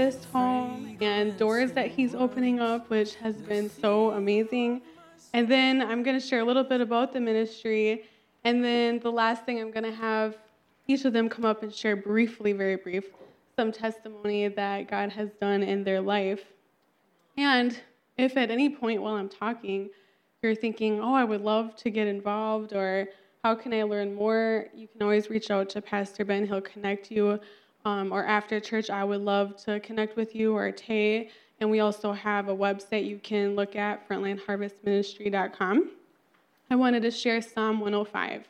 Harvest Home, and doors that he's opening up, which has been so amazing. And then I'm going to share a little bit about the ministry. And then the last thing I'm going to have each of them come up and share briefly, very brief, some testimony that God has done in their life. And if at any point while I'm talking, you're thinking, oh, I would love to get involved, or how can I learn more? You can always reach out to Pastor Ben. He'll connect you. Um, or after church, I would love to connect with you or Tay. And we also have a website you can look at, frontlineharvestministry.com. I wanted to share Psalm 105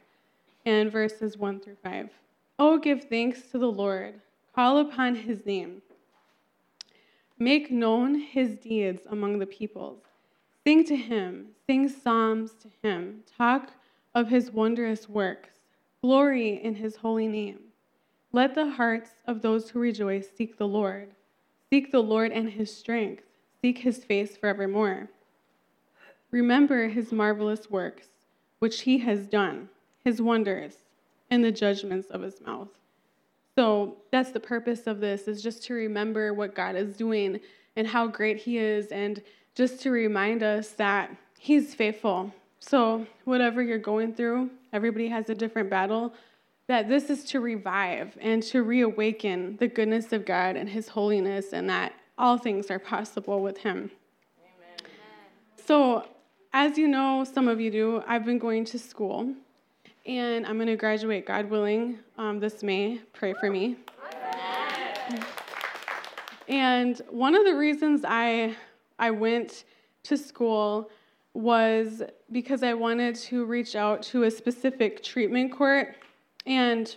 and verses 1 through 5. Oh, give thanks to the Lord, call upon his name, make known his deeds among the peoples. Sing to him, sing psalms to him, talk of his wondrous works. Glory in his holy name. Let the hearts of those who rejoice seek the Lord. Seek the Lord and his strength. Seek his face forevermore. Remember his marvelous works, which he has done, his wonders, and the judgments of his mouth. So that's the purpose of this, is just to remember what God is doing and how great he is, and just to remind us that he's faithful so, whatever you're going through, everybody has a different battle, that this is to revive and to reawaken the goodness of God and His holiness, and that all things are possible with Him. Amen. So, as you know, some of you do, I've been going to school, and I'm going to graduate, God willing, um, this May. Pray for me. And one of the reasons I I went to school was because I wanted to reach out to a specific treatment court and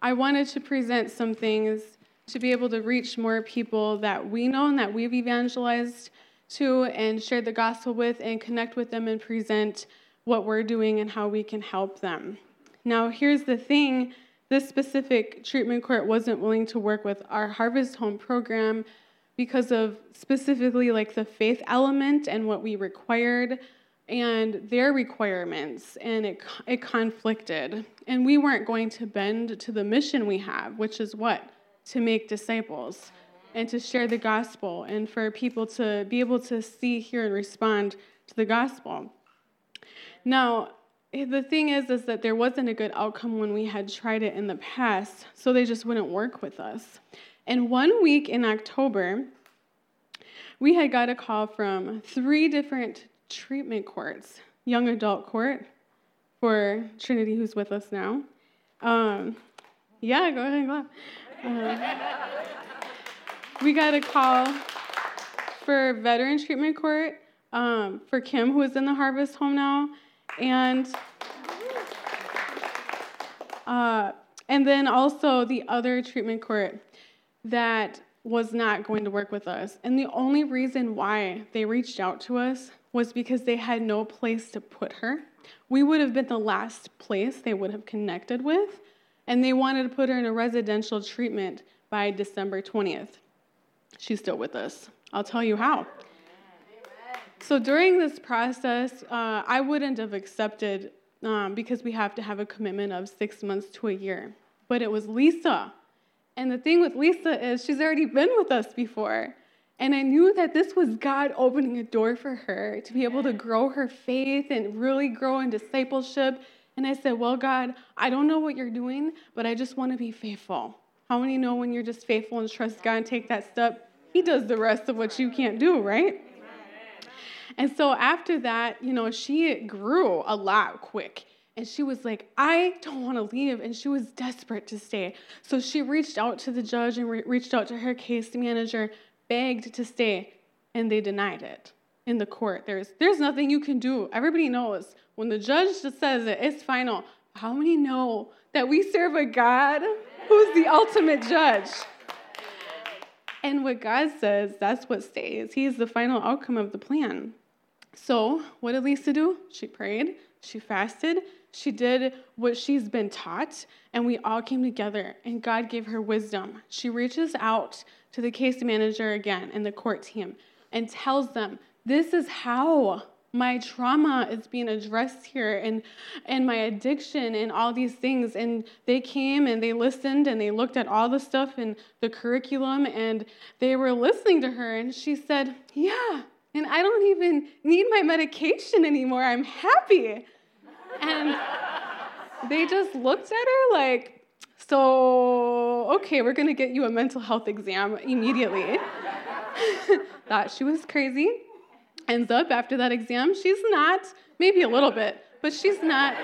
I wanted to present some things to be able to reach more people that we know and that we've evangelized to and shared the gospel with and connect with them and present what we're doing and how we can help them. Now, here's the thing this specific treatment court wasn't willing to work with our Harvest Home program because of specifically like the faith element and what we required and their requirements and it, it conflicted. And we weren't going to bend to the mission we have which is what? To make disciples and to share the gospel and for people to be able to see hear and respond to the gospel. Now eh, the thing is is that there wasn't a good outcome when we had tried it in the past so they just wouldn't work with us. And one week in October, we had got a call from three different treatment courts young adult court for Trinity, who's with us now. Um, yeah, go ahead and clap. Uh, we got a call for veteran treatment court um, for Kim, who is in the Harvest Home now, and uh, and then also the other treatment court that was not going to work with us. And the only reason why they reached out to us was because they had no place to put her. We would have been the last place they would have connected with, and they wanted to put her in a residential treatment by December 20th. She's still with us. I'll tell you how. So during this process, uh, I wouldn't have accepted um, because we have to have a commitment of six months to a year. But it was Lisa and the thing with Lisa is she's already been with us before. And I knew that this was God opening a door for her to be able to grow her faith and really grow in discipleship. And I said, Well, God, I don't know what you're doing, but I just want to be faithful. How many know when you're just faithful and trust God and take that step, He does the rest of what you can't do, right? And so after that, you know, she grew a lot quick. And she was like, I don't want to leave. And she was desperate to stay. So she reached out to the judge and re- reached out to her case manager, begged to stay, and they denied it in the court. There's, there's nothing you can do. Everybody knows when the judge just says it, it's final. How many know that we serve a God who's the ultimate judge? And what God says, that's what stays. He is the final outcome of the plan. So, what did Lisa do? She prayed, she fasted, she did what she's been taught, and we all came together, and God gave her wisdom. She reaches out to the case manager again and the court team and tells them, This is how my trauma is being addressed here and and my addiction and all these things. And they came and they listened and they looked at all the stuff in the curriculum and they were listening to her and she said yeah and i don't even need my medication anymore. I'm happy. And they just looked at her like so okay we're to get you a mental health exam immediately thought she was crazy ends up after that exam, she's not, maybe a little bit, but she's not.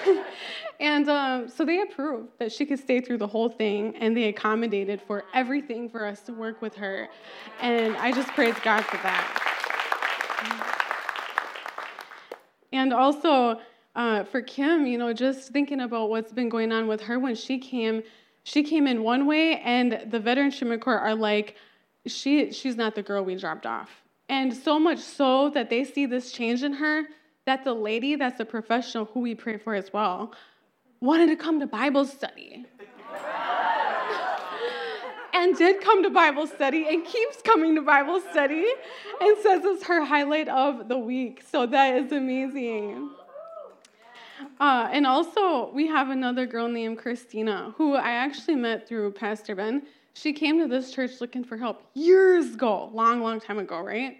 and um, so they approved that she could stay through the whole thing, and they accommodated for everything for us to work with her. And I just praise God for that. And also uh, for Kim, you know, just thinking about what's been going on with her when she came, she came in one way, and the Veterans Treatment Court are like, she, she's not the girl we dropped off and so much so that they see this change in her that the lady that's a professional who we pray for as well wanted to come to Bible study. and did come to Bible study and keeps coming to Bible study and says it's her highlight of the week. So that is amazing. Uh, and also, we have another girl named Christina who I actually met through Pastor Ben. She came to this church looking for help years ago, long, long time ago, right?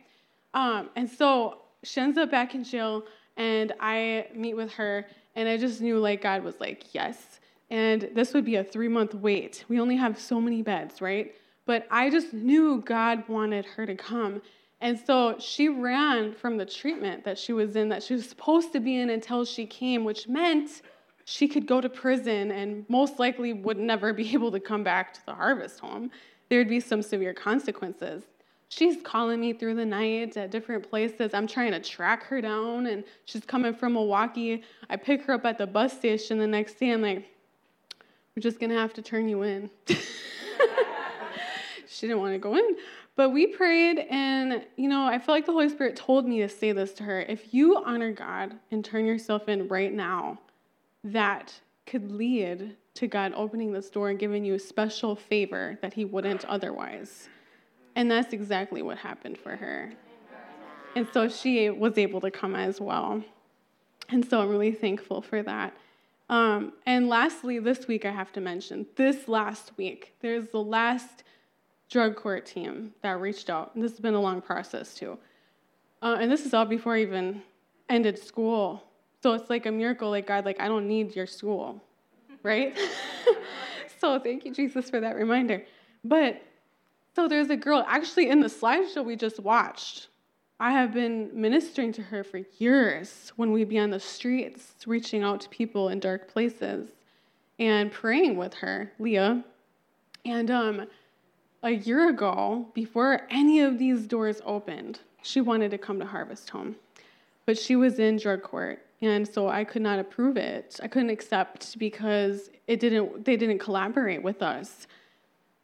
Um, and so she ends up back in jail, and I meet with her, and I just knew like God was like, yes. And this would be a three month wait. We only have so many beds, right? But I just knew God wanted her to come. And so she ran from the treatment that she was in, that she was supposed to be in until she came, which meant she could go to prison and most likely would never be able to come back to the harvest home. There would be some severe consequences. She's calling me through the night at different places. I'm trying to track her down, and she's coming from Milwaukee. I pick her up at the bus station the next day. I'm like, we're just gonna have to turn you in. she didn't want to go in. But we prayed, and you know, I feel like the Holy Spirit told me to say this to her. If you honor God and turn yourself in right now, that could lead to God opening this door and giving you a special favor that He wouldn't otherwise. And that's exactly what happened for her. And so she was able to come as well. And so I'm really thankful for that. Um, and lastly, this week I have to mention this last week, there's the last drug court team that reached out. And this has been a long process too. Uh, and this is all before I even ended school so it's like a miracle, like God, like I don't need your school, right? so thank you, Jesus, for that reminder. But so there's a girl actually in the slideshow we just watched. I have been ministering to her for years when we'd be on the streets, reaching out to people in dark places and praying with her, Leah. And um, a year ago, before any of these doors opened, she wanted to come to Harvest Home. But she was in drug court and so I could not approve it. I couldn't accept because it didn't. They didn't collaborate with us.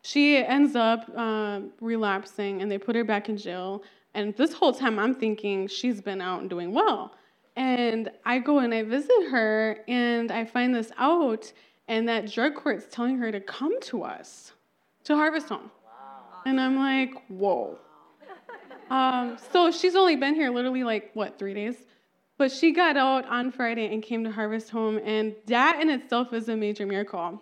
She ends up uh, relapsing, and they put her back in jail. And this whole time, I'm thinking she's been out and doing well. And I go and I visit her, and I find this out, and that drug court's telling her to come to us, to Harvest Home. And I'm like, whoa. Um, so she's only been here literally like, what, three days? But she got out on Friday and came to Harvest Home, and that in itself is a major miracle.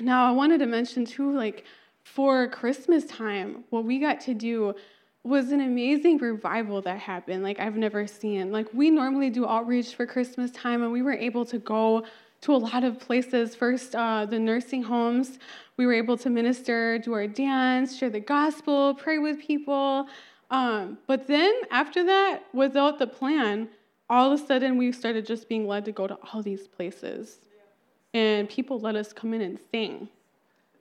Now, I wanted to mention too, like for Christmas time, what we got to do was an amazing revival that happened, like I've never seen. Like we normally do outreach for Christmas time, and we were able to go to a lot of places. First, uh, the nursing homes, we were able to minister, do our dance, share the gospel, pray with people. Um, but then after that, without the plan, all of a sudden we started just being led to go to all these places. And people let us come in and sing.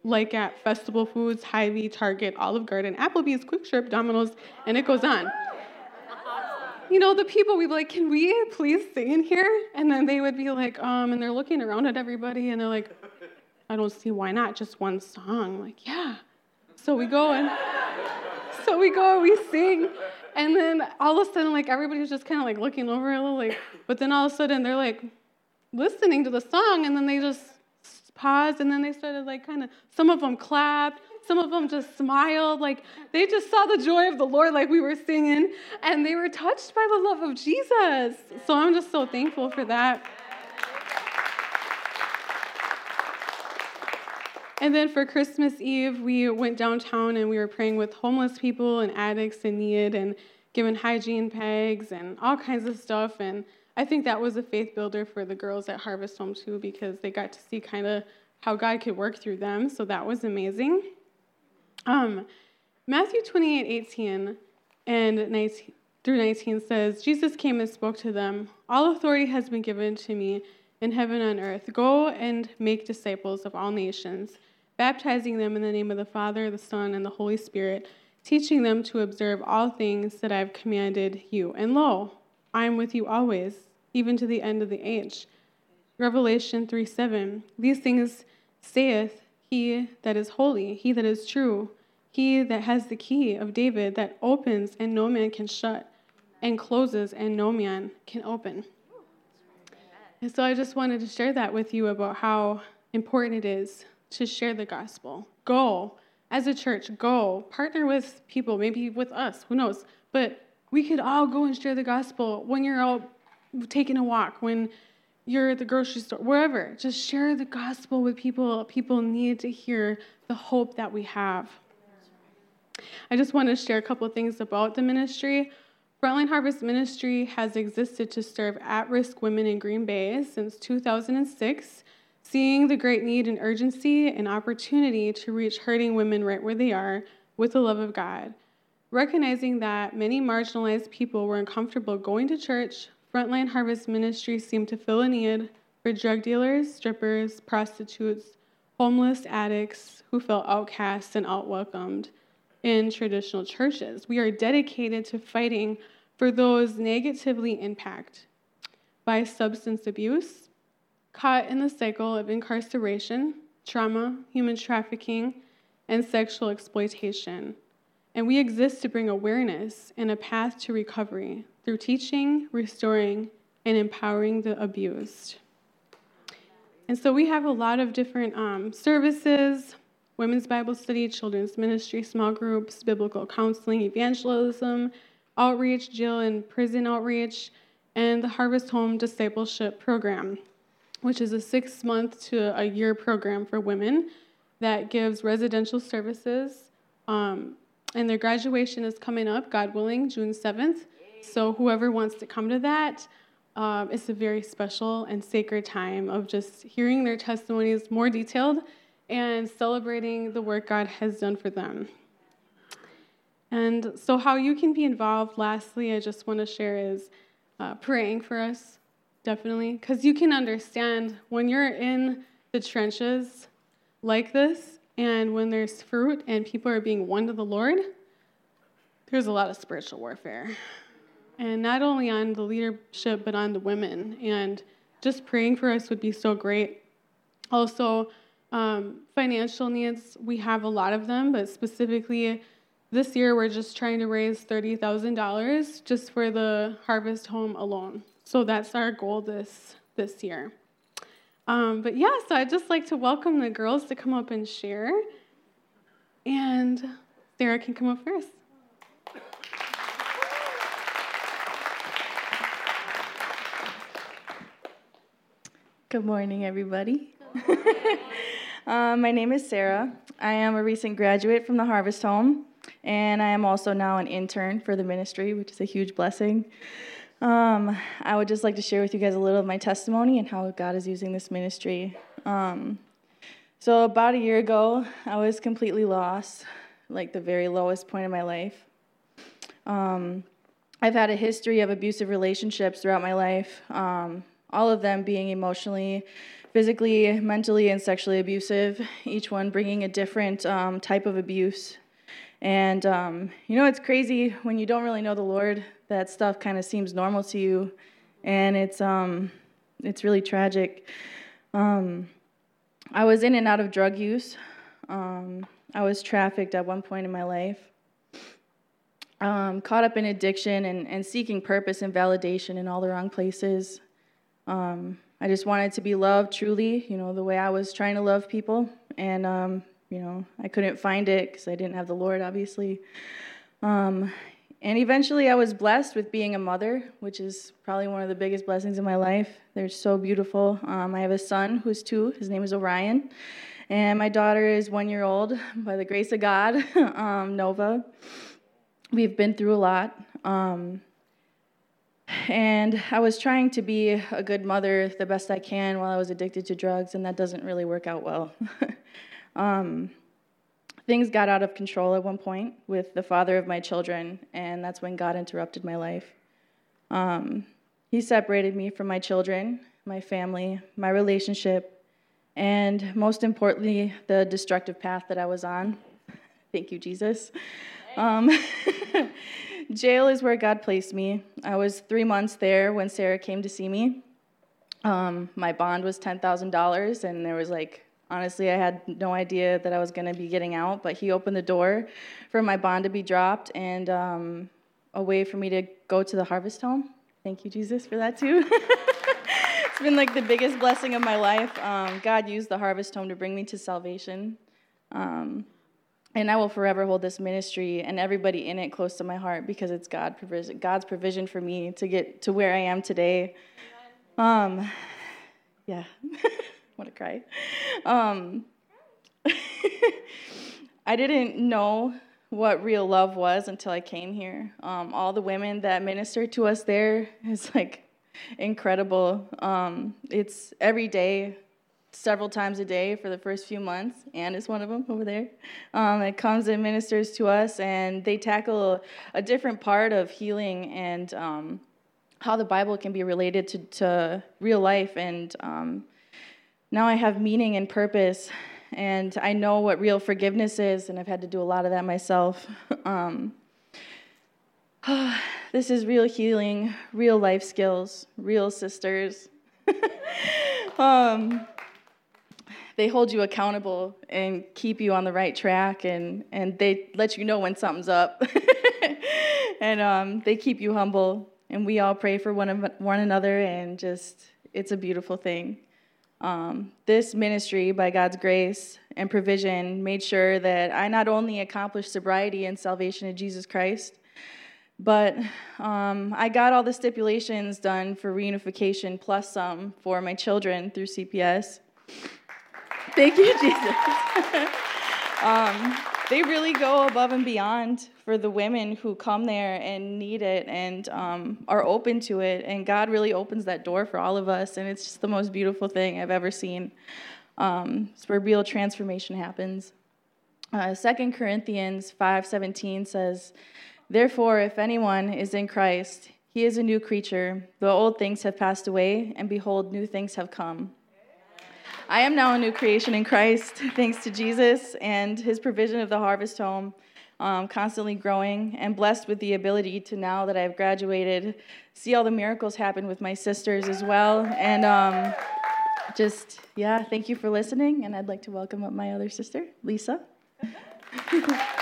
Like at Festival Foods, Hy-Vee, Target, Olive Garden, Applebee's, Kwik Trip, Domino's, and it goes on. You know, the people, we'd be like, can we please sing in here? And then they would be like, um, and they're looking around at everybody and they're like, I don't see why not, just one song. I'm like, yeah. So we go and so we go and we sing and then all of a sudden, like everybody's just kind of like looking over a little, like, but then all of a sudden they're like listening to the song, and then they just paused, and then they started like kind of, some of them clapped, Some of them just smiled, like they just saw the joy of the Lord, like we were singing, and they were touched by the love of Jesus. So I'm just so thankful for that. And then for Christmas Eve, we went downtown and we were praying with homeless people and addicts in need and giving hygiene pegs and all kinds of stuff. And I think that was a faith builder for the girls at Harvest Home too, because they got to see kind of how God could work through them. So that was amazing. Um, Matthew 28 18 and 19, through 19 says, Jesus came and spoke to them All authority has been given to me in heaven and earth. Go and make disciples of all nations baptizing them in the name of the Father, the Son, and the Holy Spirit, teaching them to observe all things that I have commanded you. And lo, I am with you always, even to the end of the age. Revelation 3 7. These things saith he that is holy, he that is true, he that has the key of David that opens and no man can shut, and closes and no man can open. And so I just wanted to share that with you about how important it is to share the gospel. Go as a church, go partner with people, maybe with us, who knows. But we could all go and share the gospel when you're out taking a walk, when you're at the grocery store, wherever. Just share the gospel with people. People need to hear the hope that we have. I just want to share a couple things about the ministry. Frontline Harvest Ministry has existed to serve at risk women in Green Bay since 2006 seeing the great need and urgency and opportunity to reach hurting women right where they are with the love of God. Recognizing that many marginalized people were uncomfortable going to church, Frontline Harvest Ministry seemed to fill a need for drug dealers, strippers, prostitutes, homeless addicts who felt outcast and outwelcomed in traditional churches. We are dedicated to fighting for those negatively impacted by substance abuse, caught in the cycle of incarceration, trauma, human trafficking, and sexual exploitation. And we exist to bring awareness and a path to recovery through teaching, restoring, and empowering the abused. And so we have a lot of different um, services women's Bible study, children's ministry, small groups, biblical counseling, evangelism, outreach, jail and prison outreach, and the Harvest Home Discipleship Program which is a six month to a year program for women that gives residential services. Um, and their graduation is coming up, God willing, June 7th. So, whoever wants to come to that, um, it's a very special and sacred time of just hearing their testimonies more detailed and celebrating the work God has done for them. And so, how you can be involved, lastly, I just want to share is uh, praying for us definitely. Because you can understand when you're in the trenches like this, and when there's fruit and people are being won to the Lord, there's a lot of spiritual warfare. And not only on the leadership, but on the women. And just praying for us would be so great. Also, um, financial needs, we have a lot of them, but specifically this year we're just trying to raise $30,000 just for the harvest home alone. So that's our goal this this year. Um, but yeah, so I'd just like to welcome the girls to come up and share. And Sarah can come up first. Good morning, everybody. um, my name is Sarah. I am a recent graduate from the Harvest Home, and I am also now an intern for the ministry, which is a huge blessing. Um, I would just like to share with you guys a little of my testimony and how God is using this ministry. Um, so, about a year ago, I was completely lost, like the very lowest point of my life. Um, I've had a history of abusive relationships throughout my life, um, all of them being emotionally, physically, mentally, and sexually abusive, each one bringing a different um, type of abuse. And um, you know, it's crazy when you don't really know the Lord that stuff kind of seems normal to you, and it's um, it's really tragic. Um, I was in and out of drug use. Um, I was trafficked at one point in my life. Um, caught up in addiction and, and seeking purpose and validation in all the wrong places. Um, I just wanted to be loved truly, you know, the way I was trying to love people. And, um, You know, I couldn't find it because I didn't have the Lord, obviously. Um, and eventually, I was blessed with being a mother, which is probably one of the biggest blessings in my life. They're so beautiful. Um, I have a son who's two. His name is Orion. And my daughter is one year old, by the grace of God, um, Nova. We've been through a lot. Um, and I was trying to be a good mother the best I can while I was addicted to drugs, and that doesn't really work out well. um, things got out of control at one point with the father of my children, and that's when God interrupted my life. Um, he separated me from my children, my family, my relationship, and most importantly, the destructive path that I was on. Thank you, Jesus. Um, jail is where God placed me. I was three months there when Sarah came to see me. Um, my bond was $10,000, and there was like, honestly, I had no idea that I was going to be getting out, but he opened the door for my bond to be dropped and um, a way for me to go to the harvest home. Thank you, Jesus, for that too. it's been like the biggest blessing of my life. Um, God used the harvest home to bring me to salvation. Um, and I will forever hold this ministry and everybody in it close to my heart because it's God provision, God's provision for me to get to where I am today. Um, yeah, want to cry. Um, I didn't know what real love was until I came here. Um, all the women that minister to us there is like incredible. Um, it's every day several times a day for the first few months. Anne is one of them over there. Um, it comes and ministers to us, and they tackle a different part of healing and um, how the Bible can be related to, to real life. And um, now I have meaning and purpose, and I know what real forgiveness is, and I've had to do a lot of that myself. Um, this is real healing, real life skills, real sisters. um, they hold you accountable and keep you on the right track and, and they let you know when something's up and um, they keep you humble and we all pray for one, of, one another and just it's a beautiful thing um, this ministry by god's grace and provision made sure that i not only accomplished sobriety and salvation in jesus christ but um, i got all the stipulations done for reunification plus some for my children through cps Thank you, Jesus. um, they really go above and beyond for the women who come there and need it and um, are open to it. And God really opens that door for all of us. And it's just the most beautiful thing I've ever seen. Um, it's where real transformation happens. Uh, 2 Corinthians 5.17 says, Therefore, if anyone is in Christ, he is a new creature. The old things have passed away, and behold, new things have come. I am now a new creation in Christ, thanks to Jesus and his provision of the harvest home, um, constantly growing, and blessed with the ability to now that I've graduated, see all the miracles happen with my sisters as well. And um, just, yeah, thank you for listening. And I'd like to welcome up my other sister, Lisa.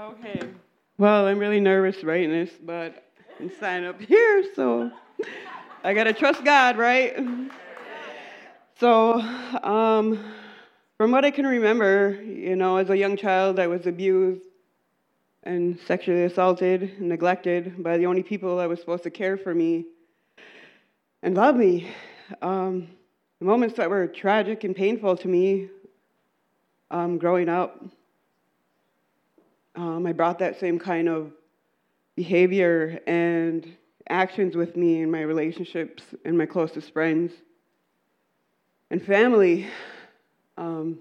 Okay. Well, I'm really nervous writing this, but I'm signing up here, so I gotta trust God, right? So, um, from what I can remember, you know, as a young child, I was abused and sexually assaulted and neglected by the only people that were supposed to care for me and love me. Um, the moments that were tragic and painful to me um, growing up um, I brought that same kind of behavior and actions with me in my relationships and my closest friends and family. Um,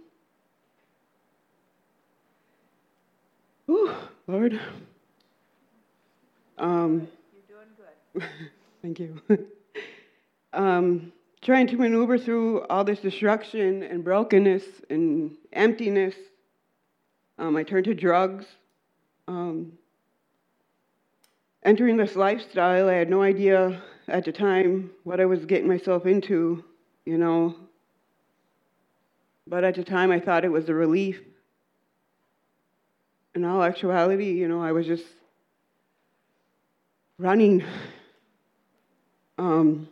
whew, Lord. Um, You're doing good. thank you. um, trying to maneuver through all this destruction and brokenness and emptiness. Um, I turned to drugs um, entering this lifestyle, I had no idea at the time what I was getting myself into, you know. But at the time, I thought it was a relief. In all actuality, you know, I was just running. Um,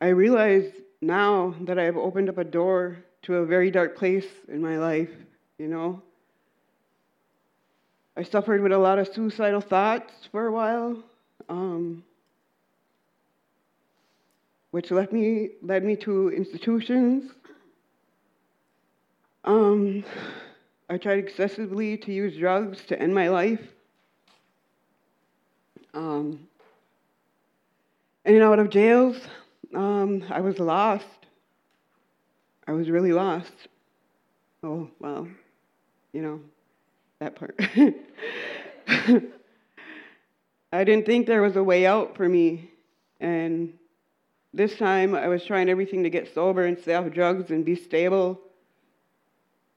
I realize now that I've opened up a door to a very dark place in my life, you know. I suffered with a lot of suicidal thoughts for a while, um, which led me, led me to institutions. Um, I tried excessively to use drugs to end my life. Um, in and out of jails, um, I was lost. I was really lost. Oh, well, you know, that part. I didn't think there was a way out for me. And this time I was trying everything to get sober and stay off drugs and be stable.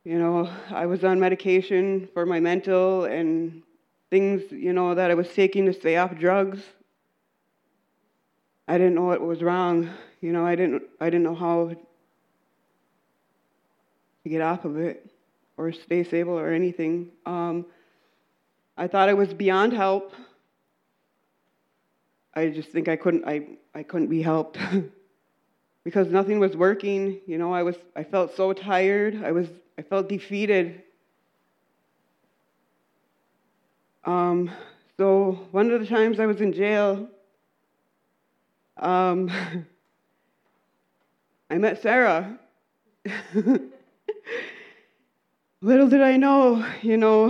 You know, I was on medication for my mental and things, you know, that I was taking to stay off drugs. I didn't know what was wrong. You know, I didn't I didn't know how to get off of it or stay stable or anything. Um, I thought I was beyond help. I just think I couldn't I, I couldn't be helped because nothing was working. You know, I was I felt so tired. I was I felt defeated. Um, so one of the times I was in jail, um, I met Sarah. Little did I know, you know,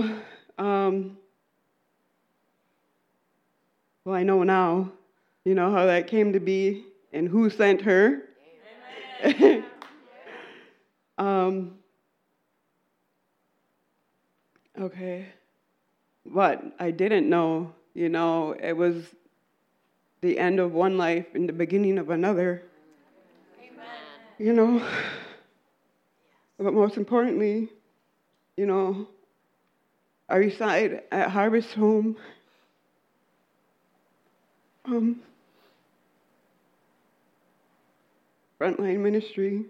um, well, I know now, you know, how that came to be and who sent her. um, okay. But I didn't know, you know, it was the end of one life and the beginning of another. Amen. You know, but most importantly, you know, I reside at Harvest Home. Um, frontline ministry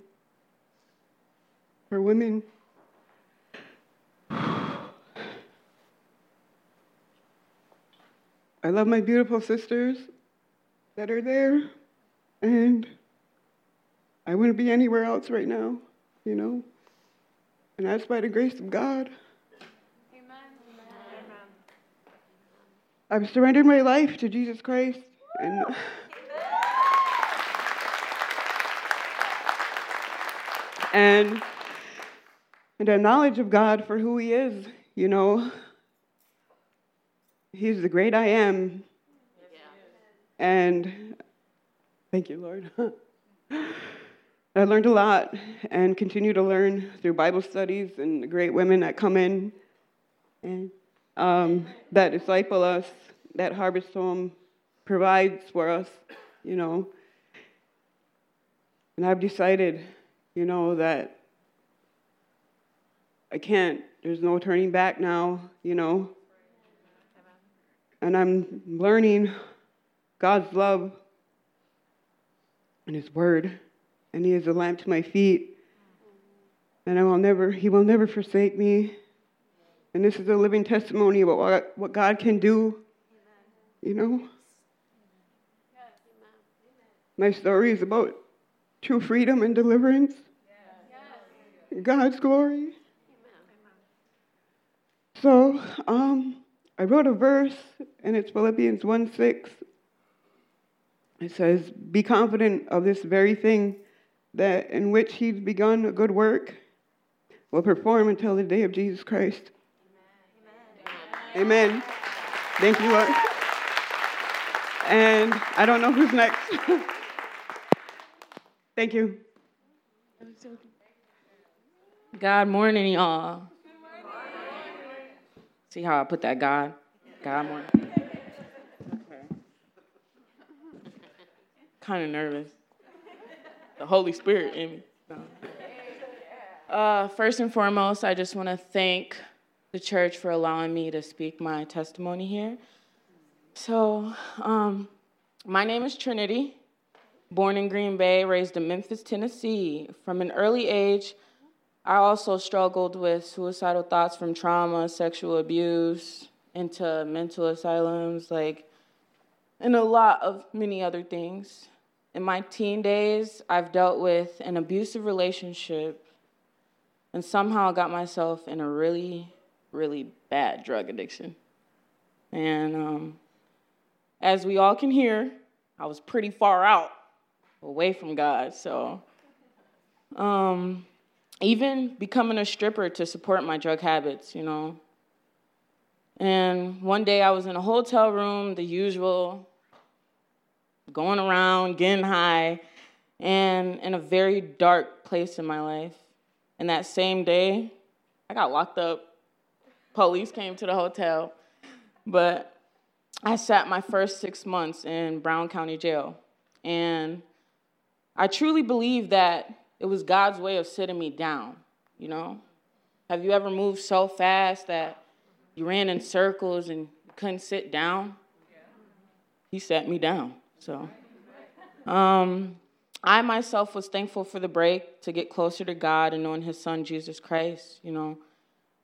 for women. I love my beautiful sisters that are there, and I wouldn't be anywhere else right now, you know. And that's by the grace of God. Amen. I've surrendered my life to Jesus Christ. And and and a knowledge of God for who He is, you know. He's the great I am. And thank you, Lord. I learned a lot and continue to learn through Bible studies and the great women that come in and um, that disciple us, that Harvest Home provides for us, you know. And I've decided, you know, that I can't, there's no turning back now, you know. And I'm learning God's love and His Word and he is a lamp to my feet. And I will never, he will never forsake me. And this is a living testimony about what, what God can do, you know. My story is about true freedom and deliverance. God's glory. So um, I wrote a verse, and it's Philippians 1 6. It says, Be confident of this very thing that in which he's begun a good work will perform until the day of Jesus Christ. Amen. Amen. Thank you, Lord. And I don't know who's next. Thank you. God morning, y'all. See how I put that God? God morning. Okay. Kind of nervous the Holy Spirit in me. Uh, first and foremost, I just want to thank the church for allowing me to speak my testimony here. So, um, my name is Trinity, born in Green Bay, raised in Memphis, Tennessee. From an early age, I also struggled with suicidal thoughts from trauma, sexual abuse, into mental asylums, like, and a lot of many other things. In my teen days, I've dealt with an abusive relationship and somehow got myself in a really, really bad drug addiction. And um, as we all can hear, I was pretty far out, away from God. So, um, even becoming a stripper to support my drug habits, you know. And one day I was in a hotel room, the usual, going around, getting high, and in a very dark place in my life. And that same day, I got locked up. Police came to the hotel. But I sat my first six months in Brown County Jail. And I truly believe that it was God's way of sitting me down, you know? Have you ever moved so fast that you ran in circles and couldn't sit down? He sat me down. So, um, I myself was thankful for the break to get closer to God and knowing His Son, Jesus Christ, you know,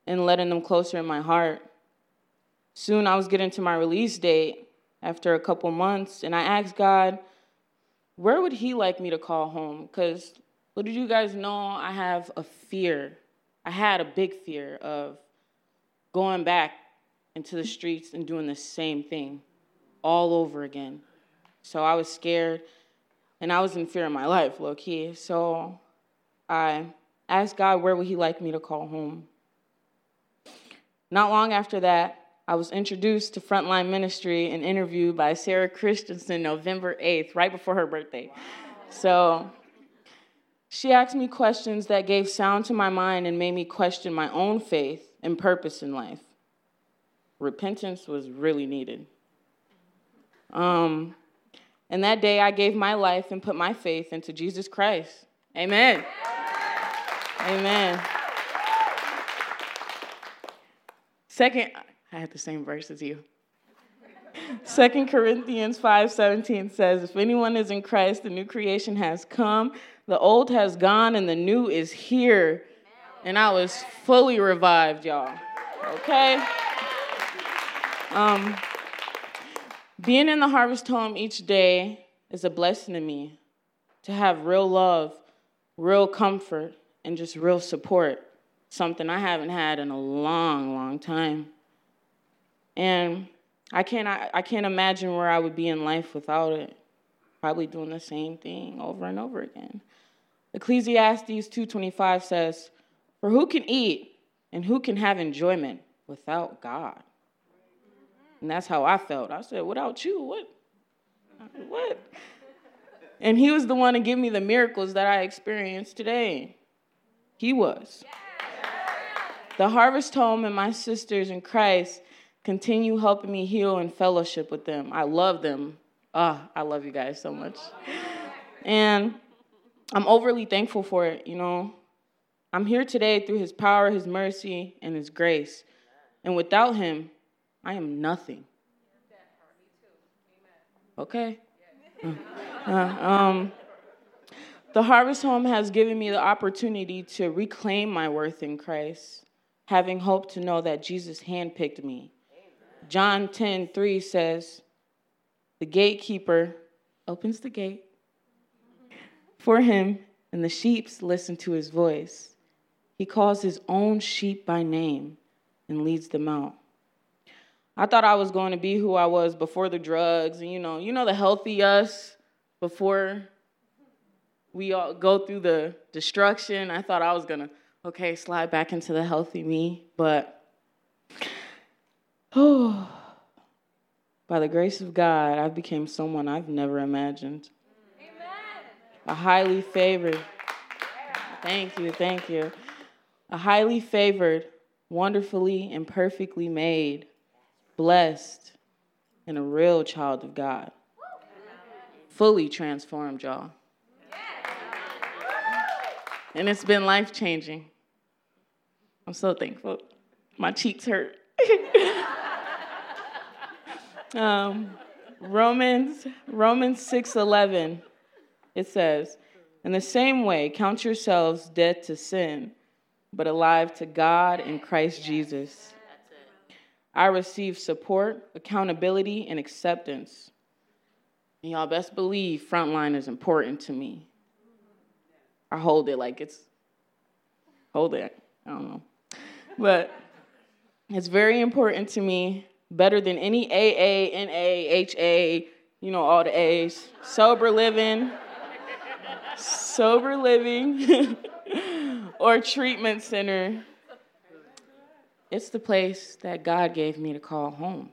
and letting them closer in my heart. Soon I was getting to my release date after a couple months, and I asked God, where would He like me to call home? Because, what did you guys know? I have a fear. I had a big fear of going back into the streets and doing the same thing all over again. So I was scared and I was in fear of my life, low key. So I asked God, where would He like me to call home? Not long after that, I was introduced to Frontline Ministry and interviewed by Sarah Christensen November 8th, right before her birthday. So she asked me questions that gave sound to my mind and made me question my own faith and purpose in life. Repentance was really needed. Um, and that day, I gave my life and put my faith into Jesus Christ. Amen. Amen. Second, I had the same verse as you. Second Corinthians 5:17 says, "If anyone is in Christ, the new creation has come, the old has gone, and the new is here." And I was fully revived, y'all. Okay? Um, being in the harvest home each day is a blessing to me to have real love, real comfort, and just real support, something I haven't had in a long, long time. And I can't, I, I can't imagine where I would be in life without it. Probably doing the same thing over and over again. Ecclesiastes 2:25 says, "For who can eat and who can have enjoyment without God?" And that's how I felt. I said, without you, what? What? And he was the one to give me the miracles that I experienced today. He was. The Harvest Home and my sisters in Christ continue helping me heal and fellowship with them. I love them. Ah, I love you guys so much. And I'm overly thankful for it, you know. I'm here today through his power, his mercy, and his grace. And without him, I am nothing. Okay? Uh, um, the Harvest Home has given me the opportunity to reclaim my worth in Christ, having hope to know that Jesus handpicked me. John 10 3 says, The gatekeeper opens the gate for him, and the sheep listen to his voice. He calls his own sheep by name and leads them out. I thought I was going to be who I was before the drugs, and you know, you know the healthy us before we all go through the destruction. I thought I was gonna, okay, slide back into the healthy me, but oh, by the grace of God, I've became someone I've never imagined. Amen. A highly favored. Thank you, thank you. A highly favored, wonderfully and perfectly made blessed, and a real child of God. Fully transformed, y'all. And it's been life changing. I'm so thankful. My cheeks hurt. um, Romans Romans 6:11 it says, "In the same way, count yourselves dead to sin, but alive to God in Christ Jesus." I receive support, accountability, and acceptance. And y'all best believe frontline is important to me. I hold it like it's, hold it, I don't know. But it's very important to me, better than any AA, NA, HA, you know, all the A's. Sober living, sober living, or treatment center. It's the place that God gave me to call home.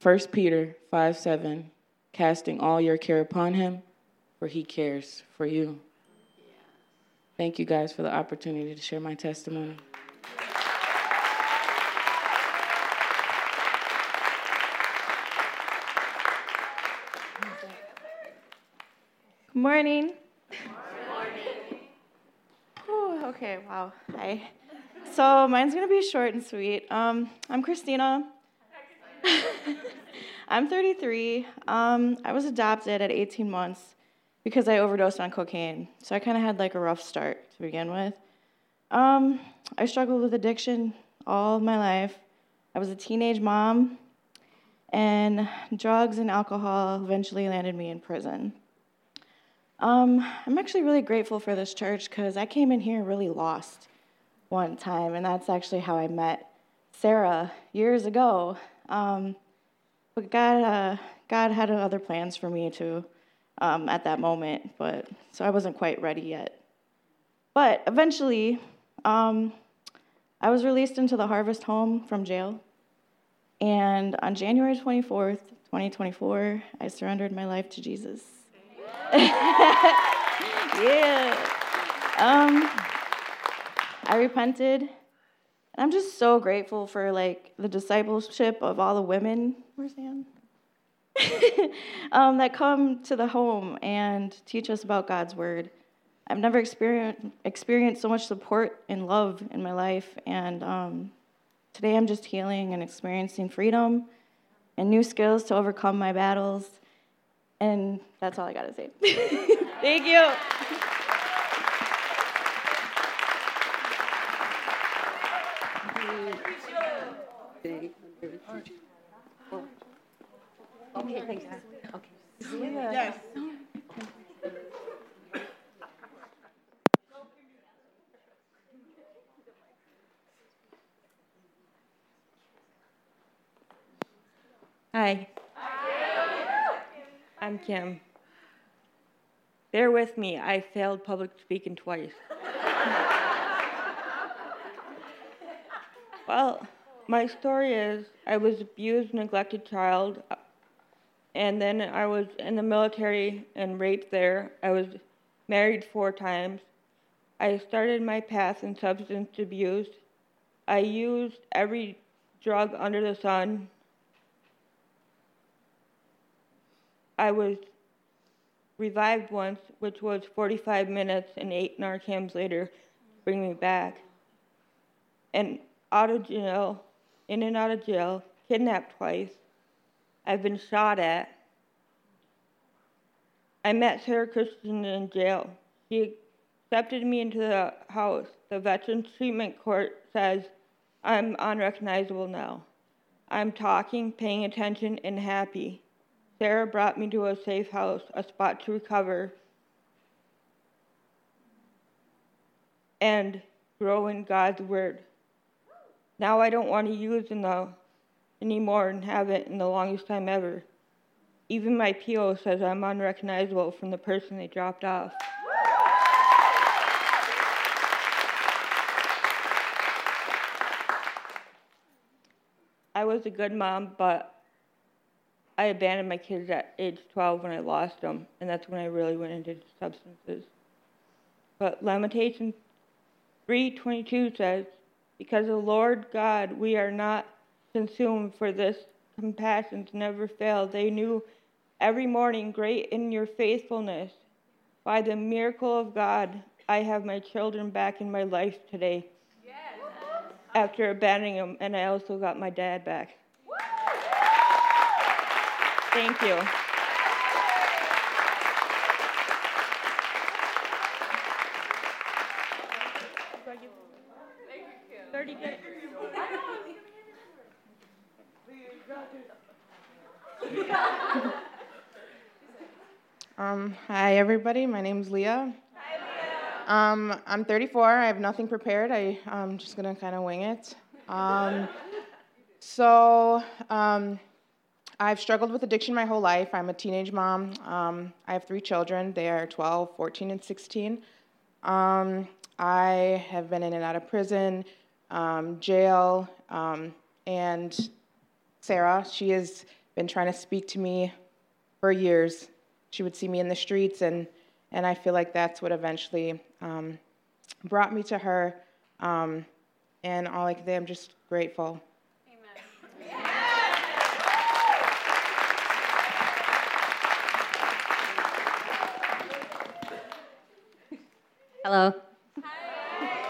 1 Peter 5 7, casting all your care upon him, for he cares for you. Thank you guys for the opportunity to share my testimony. Good morning. Good morning. Whew, okay, wow. Hi. So mine's gonna be short and sweet. Um, I'm Christina. I'm 33. Um, I was adopted at 18 months because I overdosed on cocaine. So I kind of had like a rough start to begin with. Um, I struggled with addiction all my life. I was a teenage mom, and drugs and alcohol eventually landed me in prison. Um, I'm actually really grateful for this church because I came in here really lost one time, and that's actually how I met Sarah years ago. Um, but God, uh, God had other plans for me too um, at that moment, but so I wasn't quite ready yet. But eventually, um, I was released into the Harvest Home from jail, and on January 24th, 2024, I surrendered my life to Jesus. yeah. Um, I repented. And I'm just so grateful for like the discipleship of all the women. Where's Anne? um, that come to the home and teach us about God's word. I've never experienced experienced so much support and love in my life, and um, today I'm just healing and experiencing freedom and new skills to overcome my battles. And that's all I gotta say. Thank you. Okay, thanks. Okay. Yes. Hi. I'm Kim. Bear with me, I failed public speaking twice. well, my story is I was abused, neglected child, and then I was in the military and raped there. I was married four times. I started my path in substance abuse. I used every drug under the sun I was revived once, which was 45 minutes, and eight Narcans later bring me back. And out of jail, in and out of jail, kidnapped twice. I've been shot at. I met Sarah Christensen in jail. She accepted me into the house. The Veterans Treatment Court says I'm unrecognizable now. I'm talking, paying attention, and happy. Sarah brought me to a safe house, a spot to recover and grow in God's word. Now I don't want to use in the anymore and haven't in the longest time ever. Even my PO says I'm unrecognizable from the person they dropped off. I was a good mom, but I abandoned my kids at age 12 when I lost them, and that's when I really went into substances. But Lamentation 3:22 says, "Because the Lord God, we are not consumed, for this compassions never fail. They knew every morning, great in your faithfulness. By the miracle of God, I have my children back in my life today. Yes. After abandoning them, and I also got my dad back." Thank you. Thirty Um, hi, everybody. My name's Leah. Hi, Leah. Um, I'm 34. I have nothing prepared. I, I'm just going to kind of wing it. Um, so, um, I've struggled with addiction my whole life. I'm a teenage mom. Um, I have three children. They are 12, 14, and 16. Um, I have been in and out of prison, um, jail, um, and Sarah, she has been trying to speak to me for years. She would see me in the streets, and, and I feel like that's what eventually um, brought me to her. Um, and all I can say, I'm just grateful. Hello. Hi.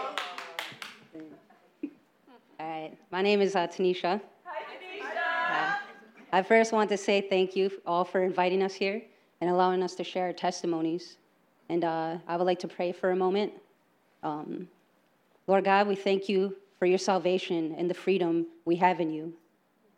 All right. My name is uh, Tanisha. Hi, Tanisha. Uh, I first want to say thank you all for inviting us here and allowing us to share our testimonies. And uh, I would like to pray for a moment. Um, Lord God, we thank you for your salvation and the freedom we have in you.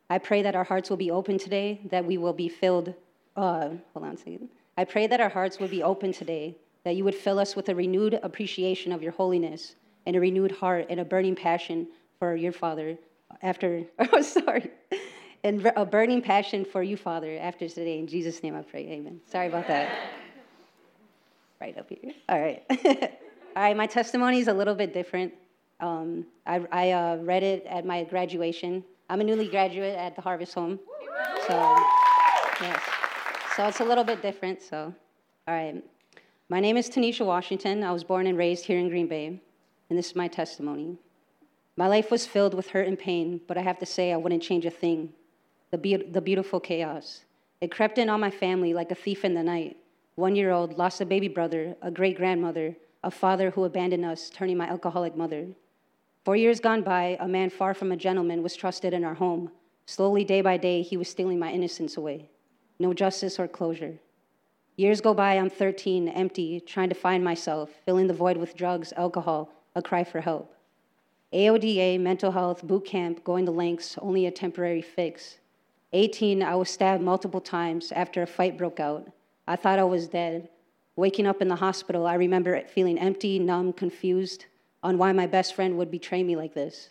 I pray that our hearts will be open today, that we will be filled. Uh, hold on a second. I pray that our hearts will be open today, that you would fill us with a renewed appreciation of your holiness and a renewed heart and a burning passion for your Father after, oh, sorry, and a burning passion for you, Father, after today. In Jesus' name I pray, amen. Sorry about that. Right up here. All right. All right, my testimony is a little bit different. Um, I, I uh, read it at my graduation. I'm a newly graduate at the Harvest Home. So, yes. So it's a little bit different. So, all right. My name is Tanisha Washington. I was born and raised here in Green Bay, and this is my testimony. My life was filled with hurt and pain, but I have to say I wouldn't change a thing. The, be- the beautiful chaos. It crept in on my family like a thief in the night. One year old lost a baby brother, a great grandmother, a father who abandoned us, turning my alcoholic mother. Four years gone by, a man far from a gentleman was trusted in our home. Slowly, day by day, he was stealing my innocence away. No justice or closure. Years go by, I'm 13, empty, trying to find myself, filling the void with drugs, alcohol, a cry for help. AODA, mental health, boot camp, going to lengths, only a temporary fix. 18, I was stabbed multiple times after a fight broke out. I thought I was dead. Waking up in the hospital, I remember feeling empty, numb, confused on why my best friend would betray me like this.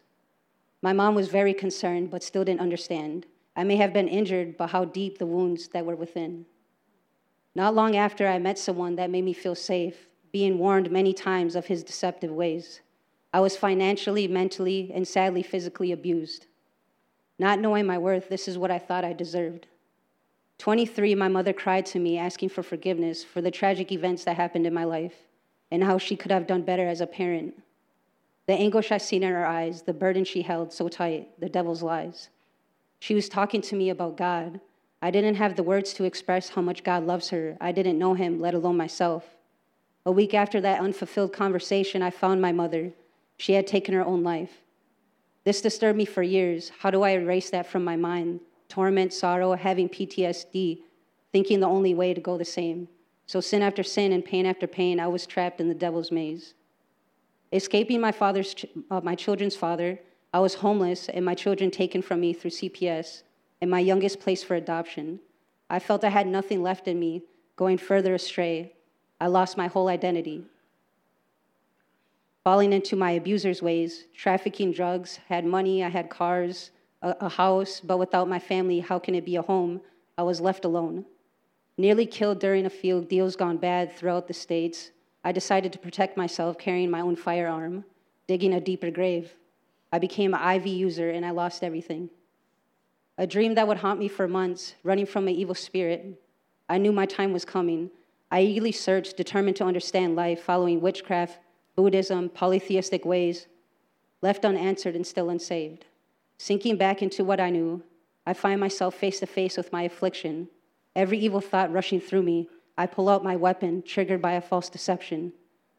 My mom was very concerned, but still didn't understand. I may have been injured, but how deep the wounds that were within. Not long after, I met someone that made me feel safe, being warned many times of his deceptive ways. I was financially, mentally, and sadly physically abused. Not knowing my worth, this is what I thought I deserved. 23, my mother cried to me asking for forgiveness for the tragic events that happened in my life and how she could have done better as a parent. The anguish I seen in her eyes, the burden she held so tight, the devil's lies. She was talking to me about God, I didn't have the words to express how much God loves her. I didn't know him, let alone myself. A week after that unfulfilled conversation, I found my mother. She had taken her own life. This disturbed me for years. How do I erase that from my mind? Torment, sorrow, having PTSD, thinking the only way to go the same. So, sin after sin and pain after pain, I was trapped in the devil's maze. Escaping my father's, uh, my children's father, I was homeless and my children taken from me through CPS and my youngest place for adoption. I felt I had nothing left in me, going further astray. I lost my whole identity. Falling into my abuser's ways, trafficking drugs, had money, I had cars, a, a house, but without my family, how can it be a home? I was left alone. Nearly killed during a field deals gone bad throughout the states, I decided to protect myself carrying my own firearm, digging a deeper grave. I became an IV user and I lost everything a dream that would haunt me for months, running from an evil spirit. I knew my time was coming. I eagerly searched, determined to understand life, following witchcraft, Buddhism, polytheistic ways, left unanswered and still unsaved. Sinking back into what I knew, I find myself face to face with my affliction. Every evil thought rushing through me, I pull out my weapon, triggered by a false deception.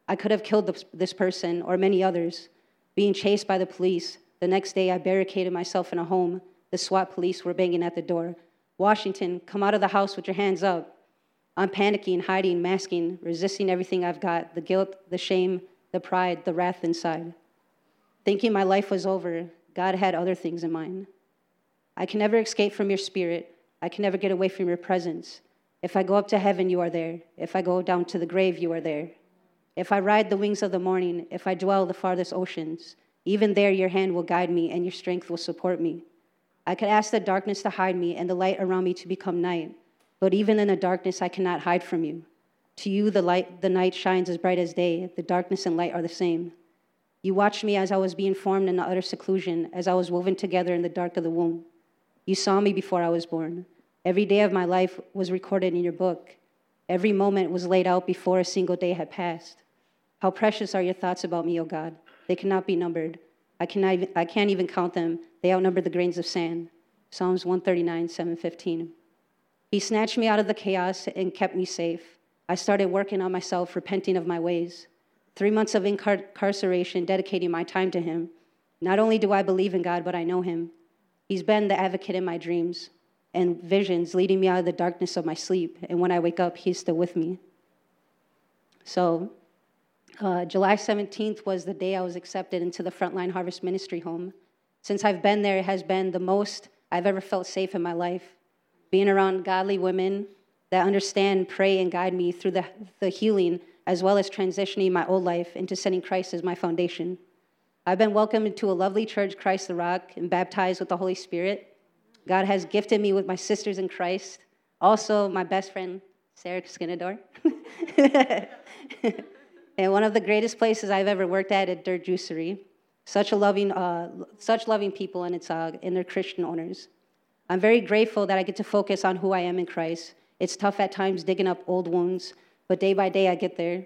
I could have killed this person or many others. Being chased by the police, the next day I barricaded myself in a home the SWAT police were banging at the door. Washington, come out of the house with your hands up. I'm panicking, hiding, masking, resisting everything I've got the guilt, the shame, the pride, the wrath inside. Thinking my life was over, God had other things in mind. I can never escape from your spirit. I can never get away from your presence. If I go up to heaven, you are there. If I go down to the grave, you are there. If I ride the wings of the morning, if I dwell the farthest oceans, even there your hand will guide me and your strength will support me. I could ask the darkness to hide me and the light around me to become night, but even in the darkness I cannot hide from you. To you the light the night shines as bright as day, the darkness and light are the same. You watched me as I was being formed in the utter seclusion, as I was woven together in the dark of the womb. You saw me before I was born. Every day of my life was recorded in your book. Every moment was laid out before a single day had passed. How precious are your thoughts about me, O God? They cannot be numbered. I, cannot even, I can't even count them. They outnumber the grains of sand. Psalms 139, 715. He snatched me out of the chaos and kept me safe. I started working on myself, repenting of my ways. Three months of incarceration, dedicating my time to Him. Not only do I believe in God, but I know Him. He's been the advocate in my dreams and visions, leading me out of the darkness of my sleep. And when I wake up, He's still with me. So, uh, July 17th was the day I was accepted into the Frontline Harvest Ministry home. Since I've been there, it has been the most I've ever felt safe in my life. Being around godly women that understand, pray, and guide me through the, the healing, as well as transitioning my old life into setting Christ as my foundation. I've been welcomed into a lovely church, Christ the Rock, and baptized with the Holy Spirit. God has gifted me with my sisters in Christ. Also, my best friend, Sarah Skinador. and one of the greatest places I've ever worked at at Dirt Juicery. Such a loving, uh, such loving people and its uh, Christian owners. I'm very grateful that I get to focus on who I am in Christ. It's tough at times digging up old wounds, but day by day I get there.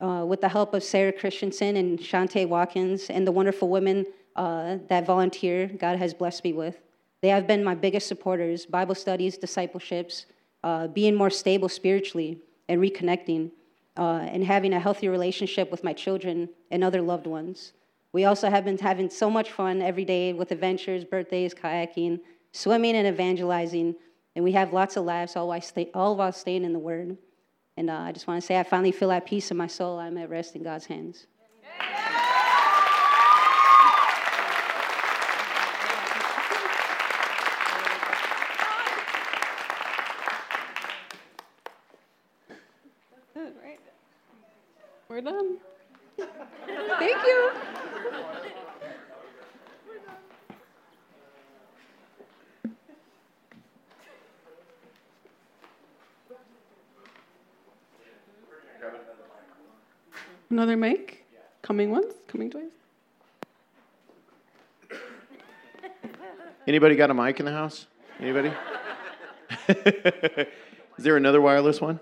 Uh, with the help of Sarah Christensen and Shantae Watkins and the wonderful women uh, that volunteer, God has blessed me with. They have been my biggest supporters Bible studies, discipleships, uh, being more stable spiritually, and reconnecting, uh, and having a healthy relationship with my children and other loved ones. We also have been having so much fun every day with adventures, birthdays, kayaking, swimming, and evangelizing. And we have lots of laughs all while, stay, all while staying in the Word. And uh, I just want to say I finally feel at peace in my soul. I'm at rest in God's hands. We're done. Thank you. Another mic? Coming once, coming twice. Anybody got a mic in the house? Anybody? Is there another wireless one?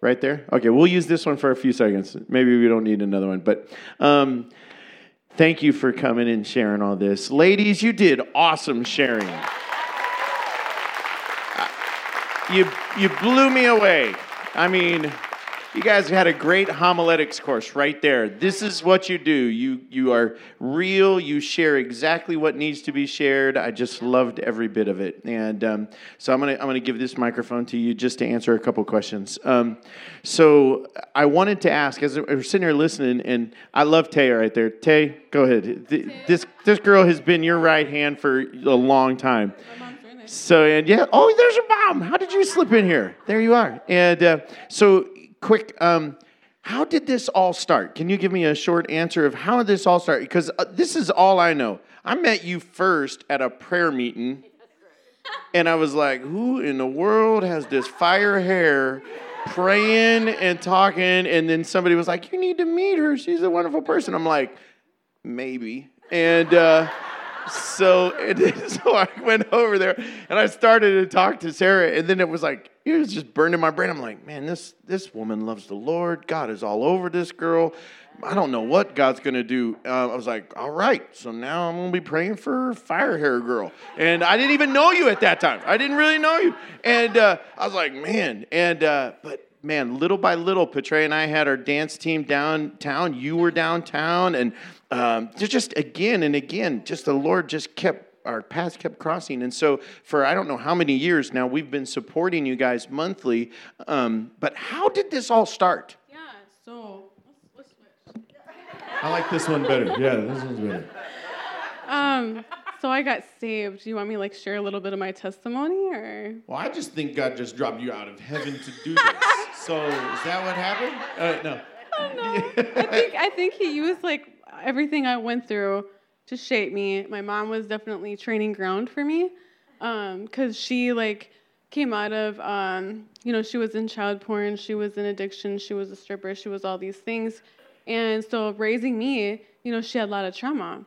Right there? Okay, we'll use this one for a few seconds. Maybe we don't need another one, but um, thank you for coming and sharing all this. Ladies, you did awesome sharing. You, you blew me away. I mean, you guys had a great homiletics course right there. This is what you do. You you are real. You share exactly what needs to be shared. I just loved every bit of it. And um, so I'm gonna I'm gonna give this microphone to you just to answer a couple questions. Um, so I wanted to ask as we're sitting here listening, and I love Tay right there. Tay, go ahead. This this girl has been your right hand for a long time. So and yeah, oh, there's your mom. How did you slip in here? There you are. And uh, so quick, um, how did this all start? Can you give me a short answer of how did this all start? Because uh, this is all I know. I met you first at a prayer meeting, and I was like, who in the world has this fire hair? praying and talking, and then somebody was like, "You need to meet her. She's a wonderful person." I'm like, "Maybe." And uh, so, it, so I went over there and I started to talk to Sarah, and then it was like it was just burned in my brain. I'm like, man, this this woman loves the Lord. God is all over this girl. I don't know what God's gonna do. Uh, I was like, all right, so now I'm gonna be praying for fire hair girl, and I didn't even know you at that time. I didn't really know you, and uh, I was like, man, and uh, but man, little by little, Petre and I had our dance team downtown. You were downtown, and um, just again and again, just the Lord just kept our paths kept crossing. And so, for I don't know how many years now, we've been supporting you guys monthly. Um, but how did this all start? Yeah, so let's, let's switch. I like this one better. Yeah, this one's better. um, so I got saved. Do you want me to like share a little bit of my testimony, or? Well, I just think God just dropped you out of heaven to do this. so is that what happened? Uh, no. Oh, no. I think I think He used like everything I went through to shape me. My mom was definitely training ground for me, because um, she like came out of um, you know she was in child porn, she was in addiction, she was a stripper, she was all these things, and so raising me, you know, she had a lot of trauma.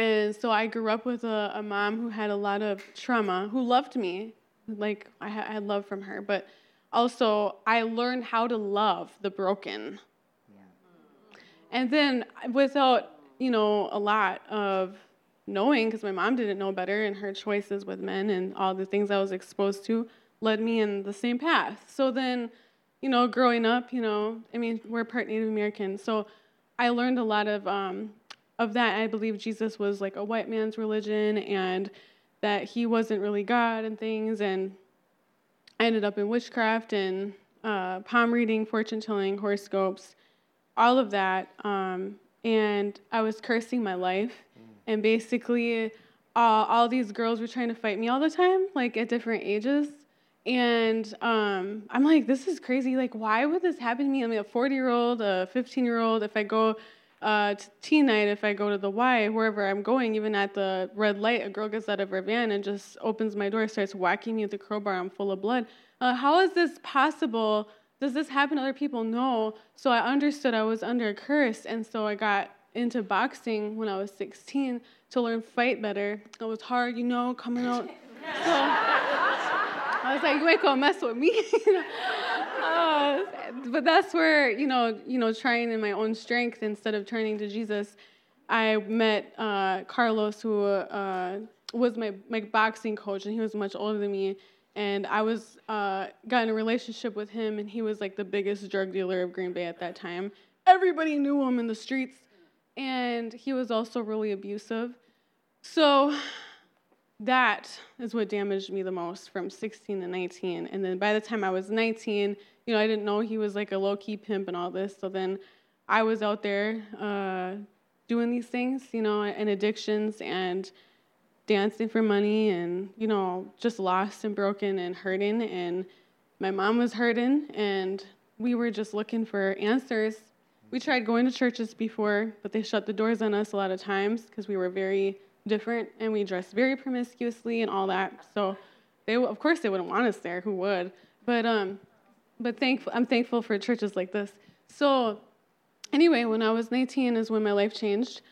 And so I grew up with a, a mom who had a lot of trauma, who loved me, like I had love from her, but also I learned how to love the broken. Yeah. And then without, you know, a lot of knowing, because my mom didn't know better, and her choices with men and all the things I was exposed to led me in the same path. So then, you know, growing up, you know, I mean, we're part Native American, so I learned a lot of um, of that. I believe Jesus was like a white man's religion, and that he wasn't really God and things. And I ended up in witchcraft and uh, palm reading, fortune telling, horoscopes, all of that. Um, and I was cursing my life, and basically, uh, all these girls were trying to fight me all the time, like at different ages. And um, I'm like, this is crazy. Like, why would this happen to me? I'm a 40 year old, a 15 year old. If I go uh, to teen night, if I go to the Y, wherever I'm going, even at the red light, a girl gets out of her van and just opens my door, starts whacking me with a crowbar. I'm full of blood. Uh, how is this possible? Does this happen to other people? No. So I understood I was under a curse, and so I got into boxing when I was 16 to learn fight better. It was hard, you know, coming out. So, I was like, you ain't gonna mess with me. but that's where, you know, you know, trying in my own strength instead of turning to Jesus, I met uh, Carlos, who uh, was my, my boxing coach, and he was much older than me. And I was uh, got in a relationship with him, and he was like the biggest drug dealer of Green Bay at that time. Everybody knew him in the streets, and he was also really abusive. So that is what damaged me the most from 16 to 19. And then by the time I was 19, you know, I didn't know he was like a low key pimp and all this. So then I was out there uh, doing these things, you know, and addictions and dancing for money and, you know, just lost and broken and hurting. And my mom was hurting and we were just looking for answers. We tried going to churches before, but they shut the doors on us a lot of times because we were very different and we dressed very promiscuously and all that. So they of course they wouldn't want us there. Who would? But um, but thankful I'm thankful for churches like this. So anyway, when I was 19 is when my life changed.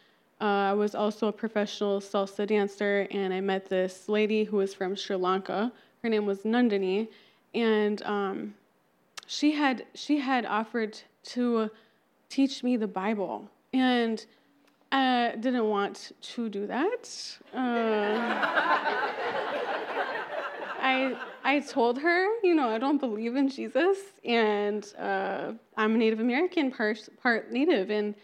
Uh, I was also a professional salsa dancer, and I met this lady who was from Sri Lanka. Her name was Nandini, and um, she had she had offered to teach me the Bible. And I didn't want to do that. Uh, I I told her, you know, I don't believe in Jesus, and uh, I'm a Native American, part part Native, and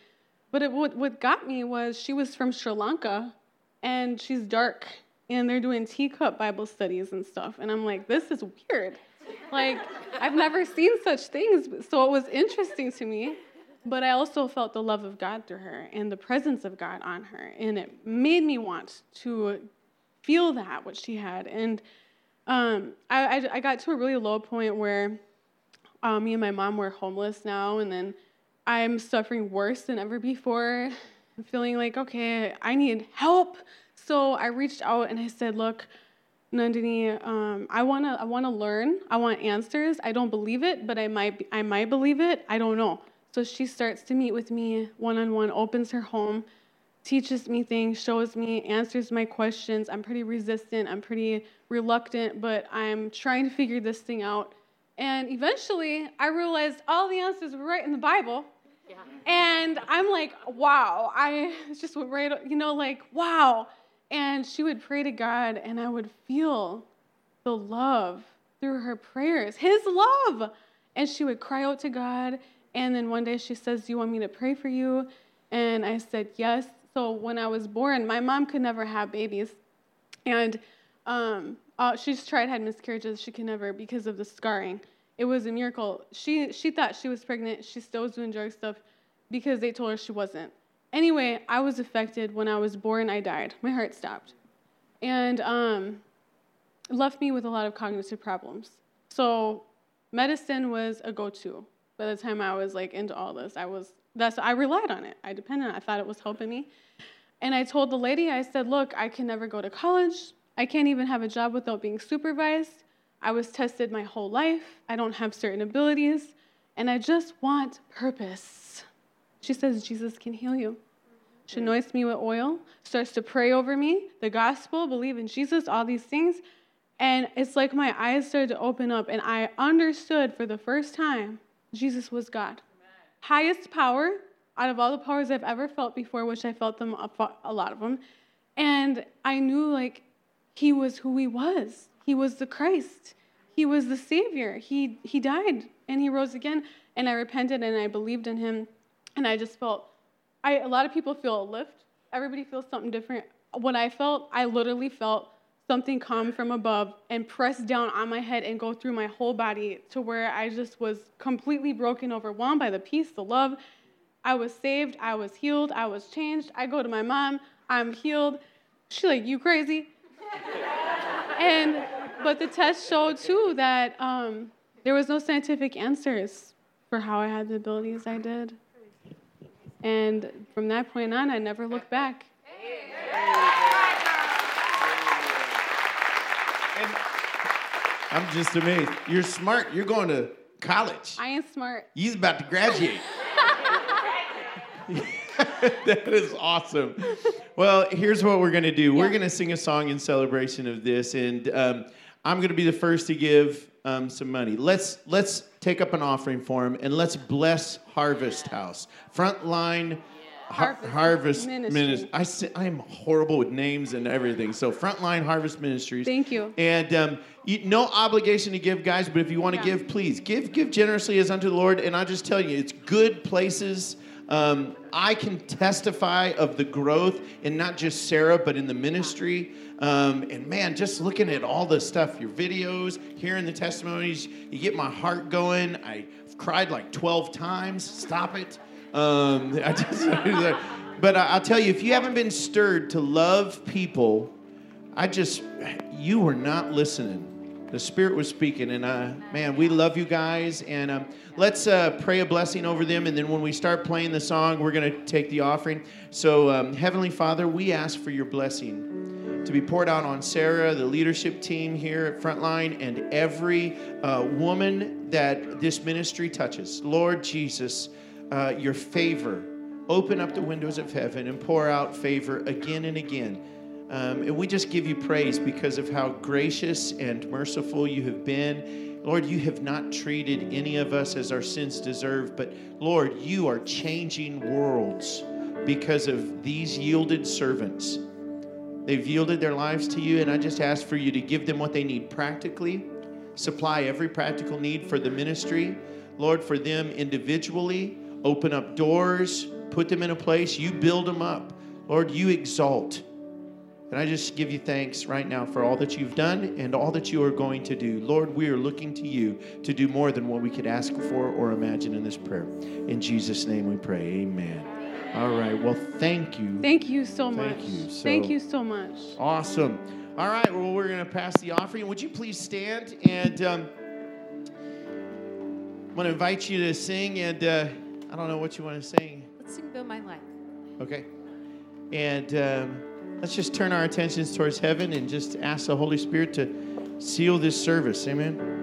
but it, what what got me was she was from Sri Lanka, and she's dark, and they're doing teacup Bible studies and stuff, and I'm like, this is weird. Like I've never seen such things, so it was interesting to me. But I also felt the love of God through her and the presence of God on her. And it made me want to feel that, what she had. And um, I, I, I, got to a really low point where uh, me and my mom were homeless now. And then I'm suffering worse than ever before, I'm feeling like, okay, I need help. So I reached out and I said, look, Nandini, um, I wanna, I wanna learn. I want answers. I don't believe it, but I might, I might believe it. I don't know. So she starts to meet with me one on one, opens her home, teaches me things, shows me, answers my questions. I'm pretty resistant, I'm pretty reluctant, but I'm trying to figure this thing out. And eventually, I realized all the answers were right in the Bible. Yeah. And I'm like, wow, I just went right, you know, like, wow. And she would pray to God, and I would feel the love through her prayers, His love. And she would cry out to God, and then one day she says, Do you want me to pray for you? And I said, Yes. So when I was born, my mom could never have babies. And um, uh, she's tried, had miscarriages. She could never because of the scarring. It was a miracle. She, she thought she was pregnant. She still was doing drug stuff because they told her she wasn't. Anyway, I was affected when I was born. I died. My heart stopped, and um, left me with a lot of cognitive problems. So medicine was a go-to. By the time I was like into all this, I was that's I relied on it. I depended on it. I thought it was helping me. And I told the lady, I said, "Look, I can never go to college. I can't even have a job without being supervised. I was tested my whole life. I don't have certain abilities, and I just want purpose." She says, "Jesus can heal you." She mm-hmm. anoints me with oil, starts to pray over me, the gospel, believe in Jesus, all these things. And it's like my eyes started to open up, and I understood for the first time Jesus was God. Highest power out of all the powers I've ever felt before, which I felt them a lot of them. And I knew like he was who he was. He was the Christ. He was the Savior. He he died and he rose again. And I repented and I believed in him. And I just felt I a lot of people feel a lift. Everybody feels something different. What I felt, I literally felt something come from above and press down on my head and go through my whole body to where I just was completely broken, overwhelmed by the peace, the love. I was saved, I was healed, I was changed. I go to my mom, I'm healed. She's like, You crazy? and but the test showed too that um, there was no scientific answers for how I had the abilities I did. And from that point on, I never looked back. And I'm just amazed. You're smart. You're going to college. I am smart. He's about to graduate. that is awesome. Well, here's what we're going to do. Yeah. We're going to sing a song in celebration of this, and um, I'm going to be the first to give um, some money. Let's let's take up an offering for him, and let's bless Harvest House. Frontline Harvest, Harvest Ministry. Ministry. I say, I am horrible with names and everything. So Frontline Harvest Ministries. Thank you. And um, you, no obligation to give, guys. But if you want to yeah. give, please give. Give generously as unto the Lord. And I just tell you, it's good places. Um, I can testify of the growth in not just Sarah, but in the ministry. Um, and man, just looking at all the stuff, your videos, hearing the testimonies, you get my heart going. I cried like 12 times. Stop it. Um, I just, but I'll tell you, if you haven't been stirred to love people, I just, you were not listening. The Spirit was speaking, and uh, man, we love you guys. And um, let's uh, pray a blessing over them. And then when we start playing the song, we're going to take the offering. So, um, Heavenly Father, we ask for your blessing to be poured out on Sarah, the leadership team here at Frontline, and every uh, woman that this ministry touches. Lord Jesus, uh, your favor. Open up the windows of heaven and pour out favor again and again. Um, and we just give you praise because of how gracious and merciful you have been. Lord, you have not treated any of us as our sins deserve, but Lord, you are changing worlds because of these yielded servants. They've yielded their lives to you, and I just ask for you to give them what they need practically, supply every practical need for the ministry, Lord, for them individually open up doors, put them in a place. You build them up. Lord, you exalt. And I just give you thanks right now for all that you've done and all that you are going to do. Lord, we are looking to you to do more than what we could ask for or imagine in this prayer. In Jesus' name we pray. Amen. All right. Well, thank you. Thank you so thank much. You. So thank you so much. Awesome. All right. Well, we're going to pass the offering. Would you please stand? And um, I'm going to invite you to sing and. Uh, I don't know what you want to sing. Let's sing Build My Life. Okay. And um, let's just turn our attentions towards heaven and just ask the Holy Spirit to seal this service. Amen.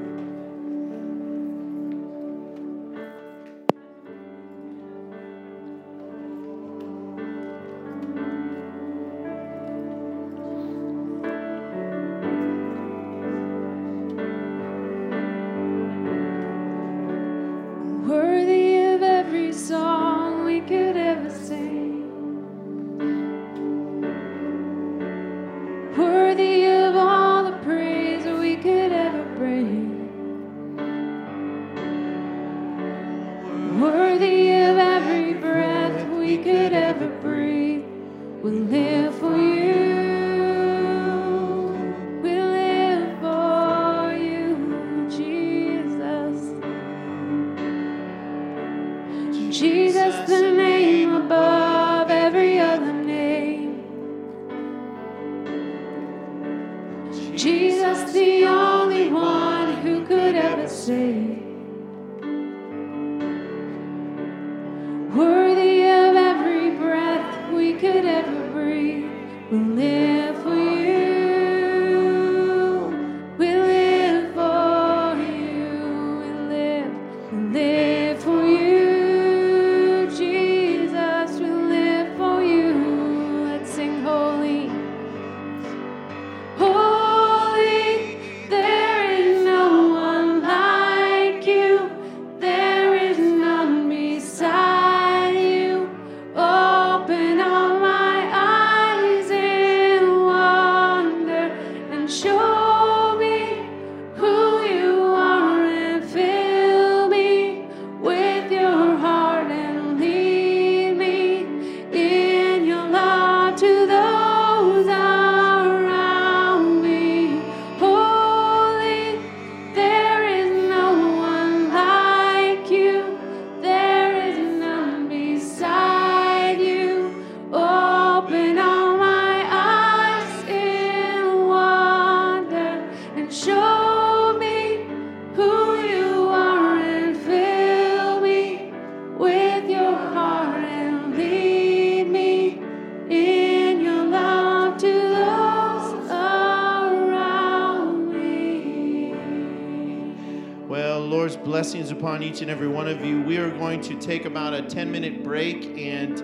Each and every one of you. We are going to take about a 10 minute break and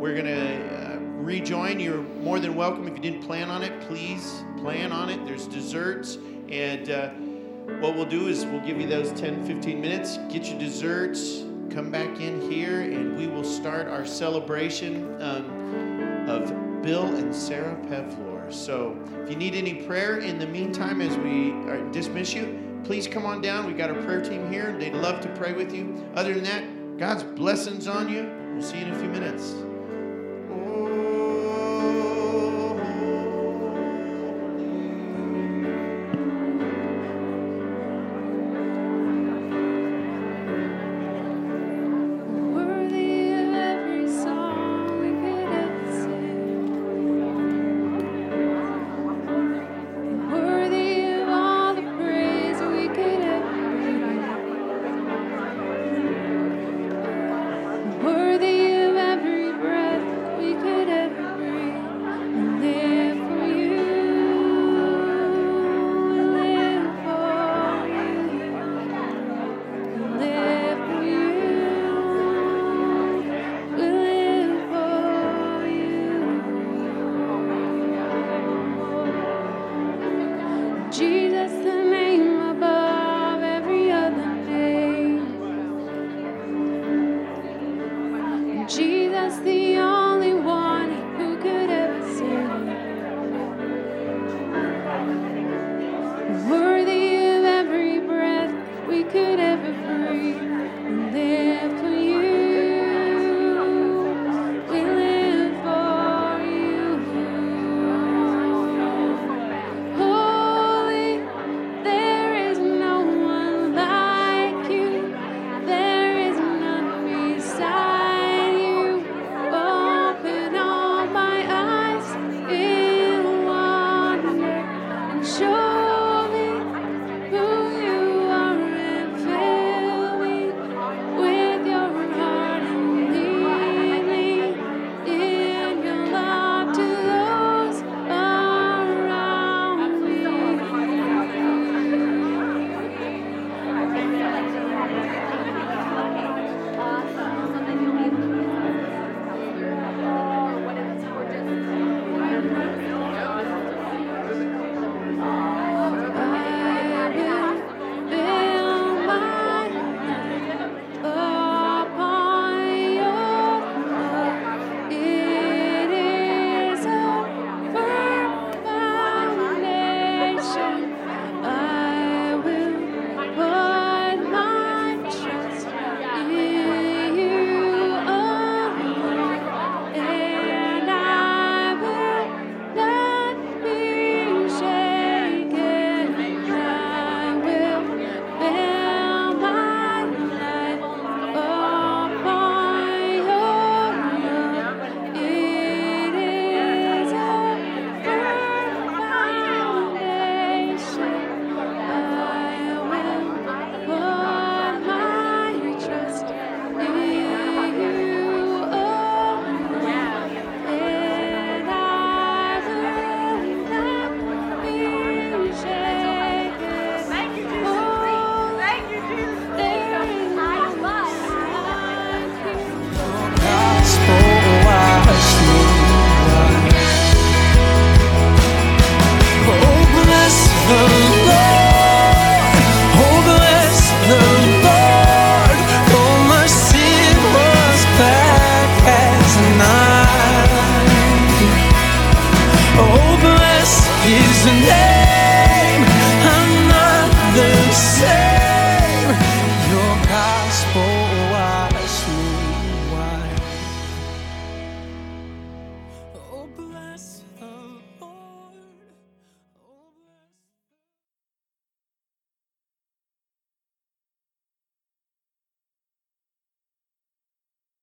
we're going to uh, rejoin. You're more than welcome. If you didn't plan on it, please plan on it. There's desserts. And uh, what we'll do is we'll give you those 10, 15 minutes, get your desserts, come back in here, and we will start our celebration um, of Bill and Sarah Pevlor. So if you need any prayer in the meantime as we uh, dismiss you, please come on down. We've got a prayer team here. and They'd love to pray with you. Other than that, God's blessings on you. We'll see you in a few minutes.